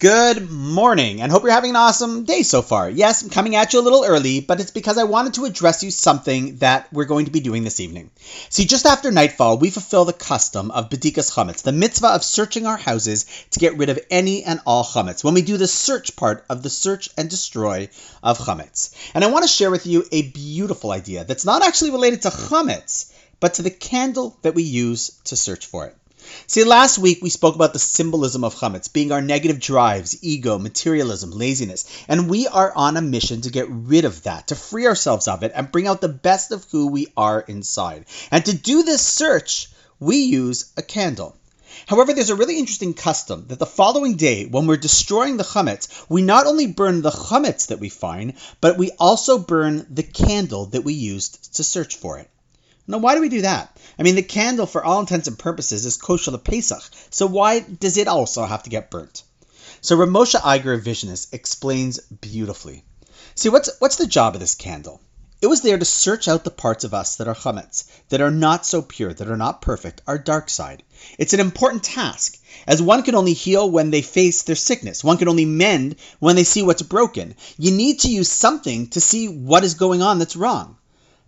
Good morning, and hope you're having an awesome day so far. Yes, I'm coming at you a little early, but it's because I wanted to address you something that we're going to be doing this evening. See, just after nightfall, we fulfill the custom of Bedikas Chametz, the mitzvah of searching our houses to get rid of any and all Chametz, when we do the search part of the search and destroy of Chametz. And I want to share with you a beautiful idea that's not actually related to Chametz, but to the candle that we use to search for it. See, last week we spoke about the symbolism of chametz being our negative drives, ego, materialism, laziness, and we are on a mission to get rid of that, to free ourselves of it, and bring out the best of who we are inside. And to do this search, we use a candle. However, there's a really interesting custom that the following day, when we're destroying the chametz, we not only burn the chametz that we find, but we also burn the candle that we used to search for it. Now, why do we do that? I mean, the candle, for all intents and purposes, is kosher to Pesach, so why does it also have to get burnt? So Rav Moshe Eiger Visionist explains beautifully. See, what's what's the job of this candle? It was there to search out the parts of us that are chametz, that are not so pure, that are not perfect, our dark side. It's an important task, as one can only heal when they face their sickness. One can only mend when they see what's broken. You need to use something to see what is going on that's wrong.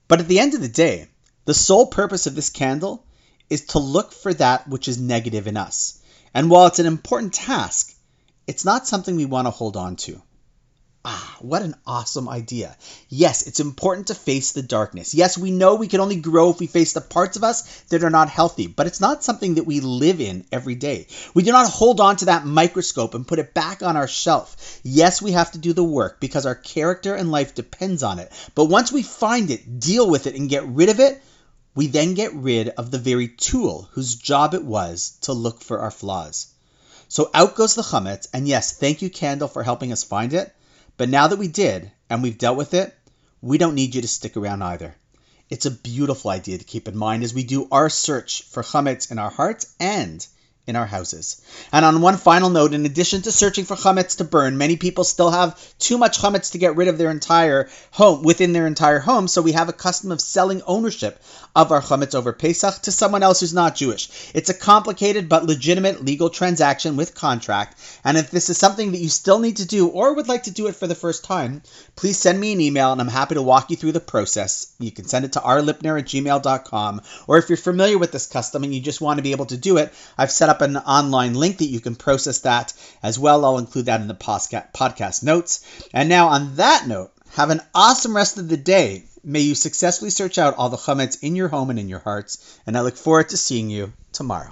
But at the end of the day, the sole purpose of this candle is to look for that which is negative in us. And while it's an important task, it's not something we want to hold on to. Ah, what an awesome idea. Yes, it's important to face the darkness. Yes, we know we can only grow if we face the parts of us that are not healthy, but it's not something that we live in every day. We do not hold on to that microscope and put it back on our shelf. Yes, we have to do the work because our character and life depends on it. But once we find it, deal with it, and get rid of it, we then get rid of the very tool whose job it was to look for our flaws. So out goes the chametz, and yes, thank you, Candle, for helping us find it. But now that we did, and we've dealt with it, we don't need you to stick around either. It's a beautiful idea to keep in mind as we do our search for chametz in our hearts and in our houses. And on one final note, in addition to searching for chametz to burn, many people still have too much chametz to get rid of their entire home within their entire home. So we have a custom of selling ownership of our chametz over Pesach to someone else who's not Jewish. It's a complicated but legitimate legal transaction with contract. And if this is something that you still need to do or would like to do it for the first time, please send me an email and I'm happy to walk you through the process. You can send it to rlipner at gmail.com. Or if you're familiar with this custom and you just want to be able to do it, I've set up an online link that you can process that as well. I'll include that in the podcast notes. And now, on that note, have an awesome rest of the day. May you successfully search out all the chametz in your home and in your hearts. And I look forward to seeing you tomorrow.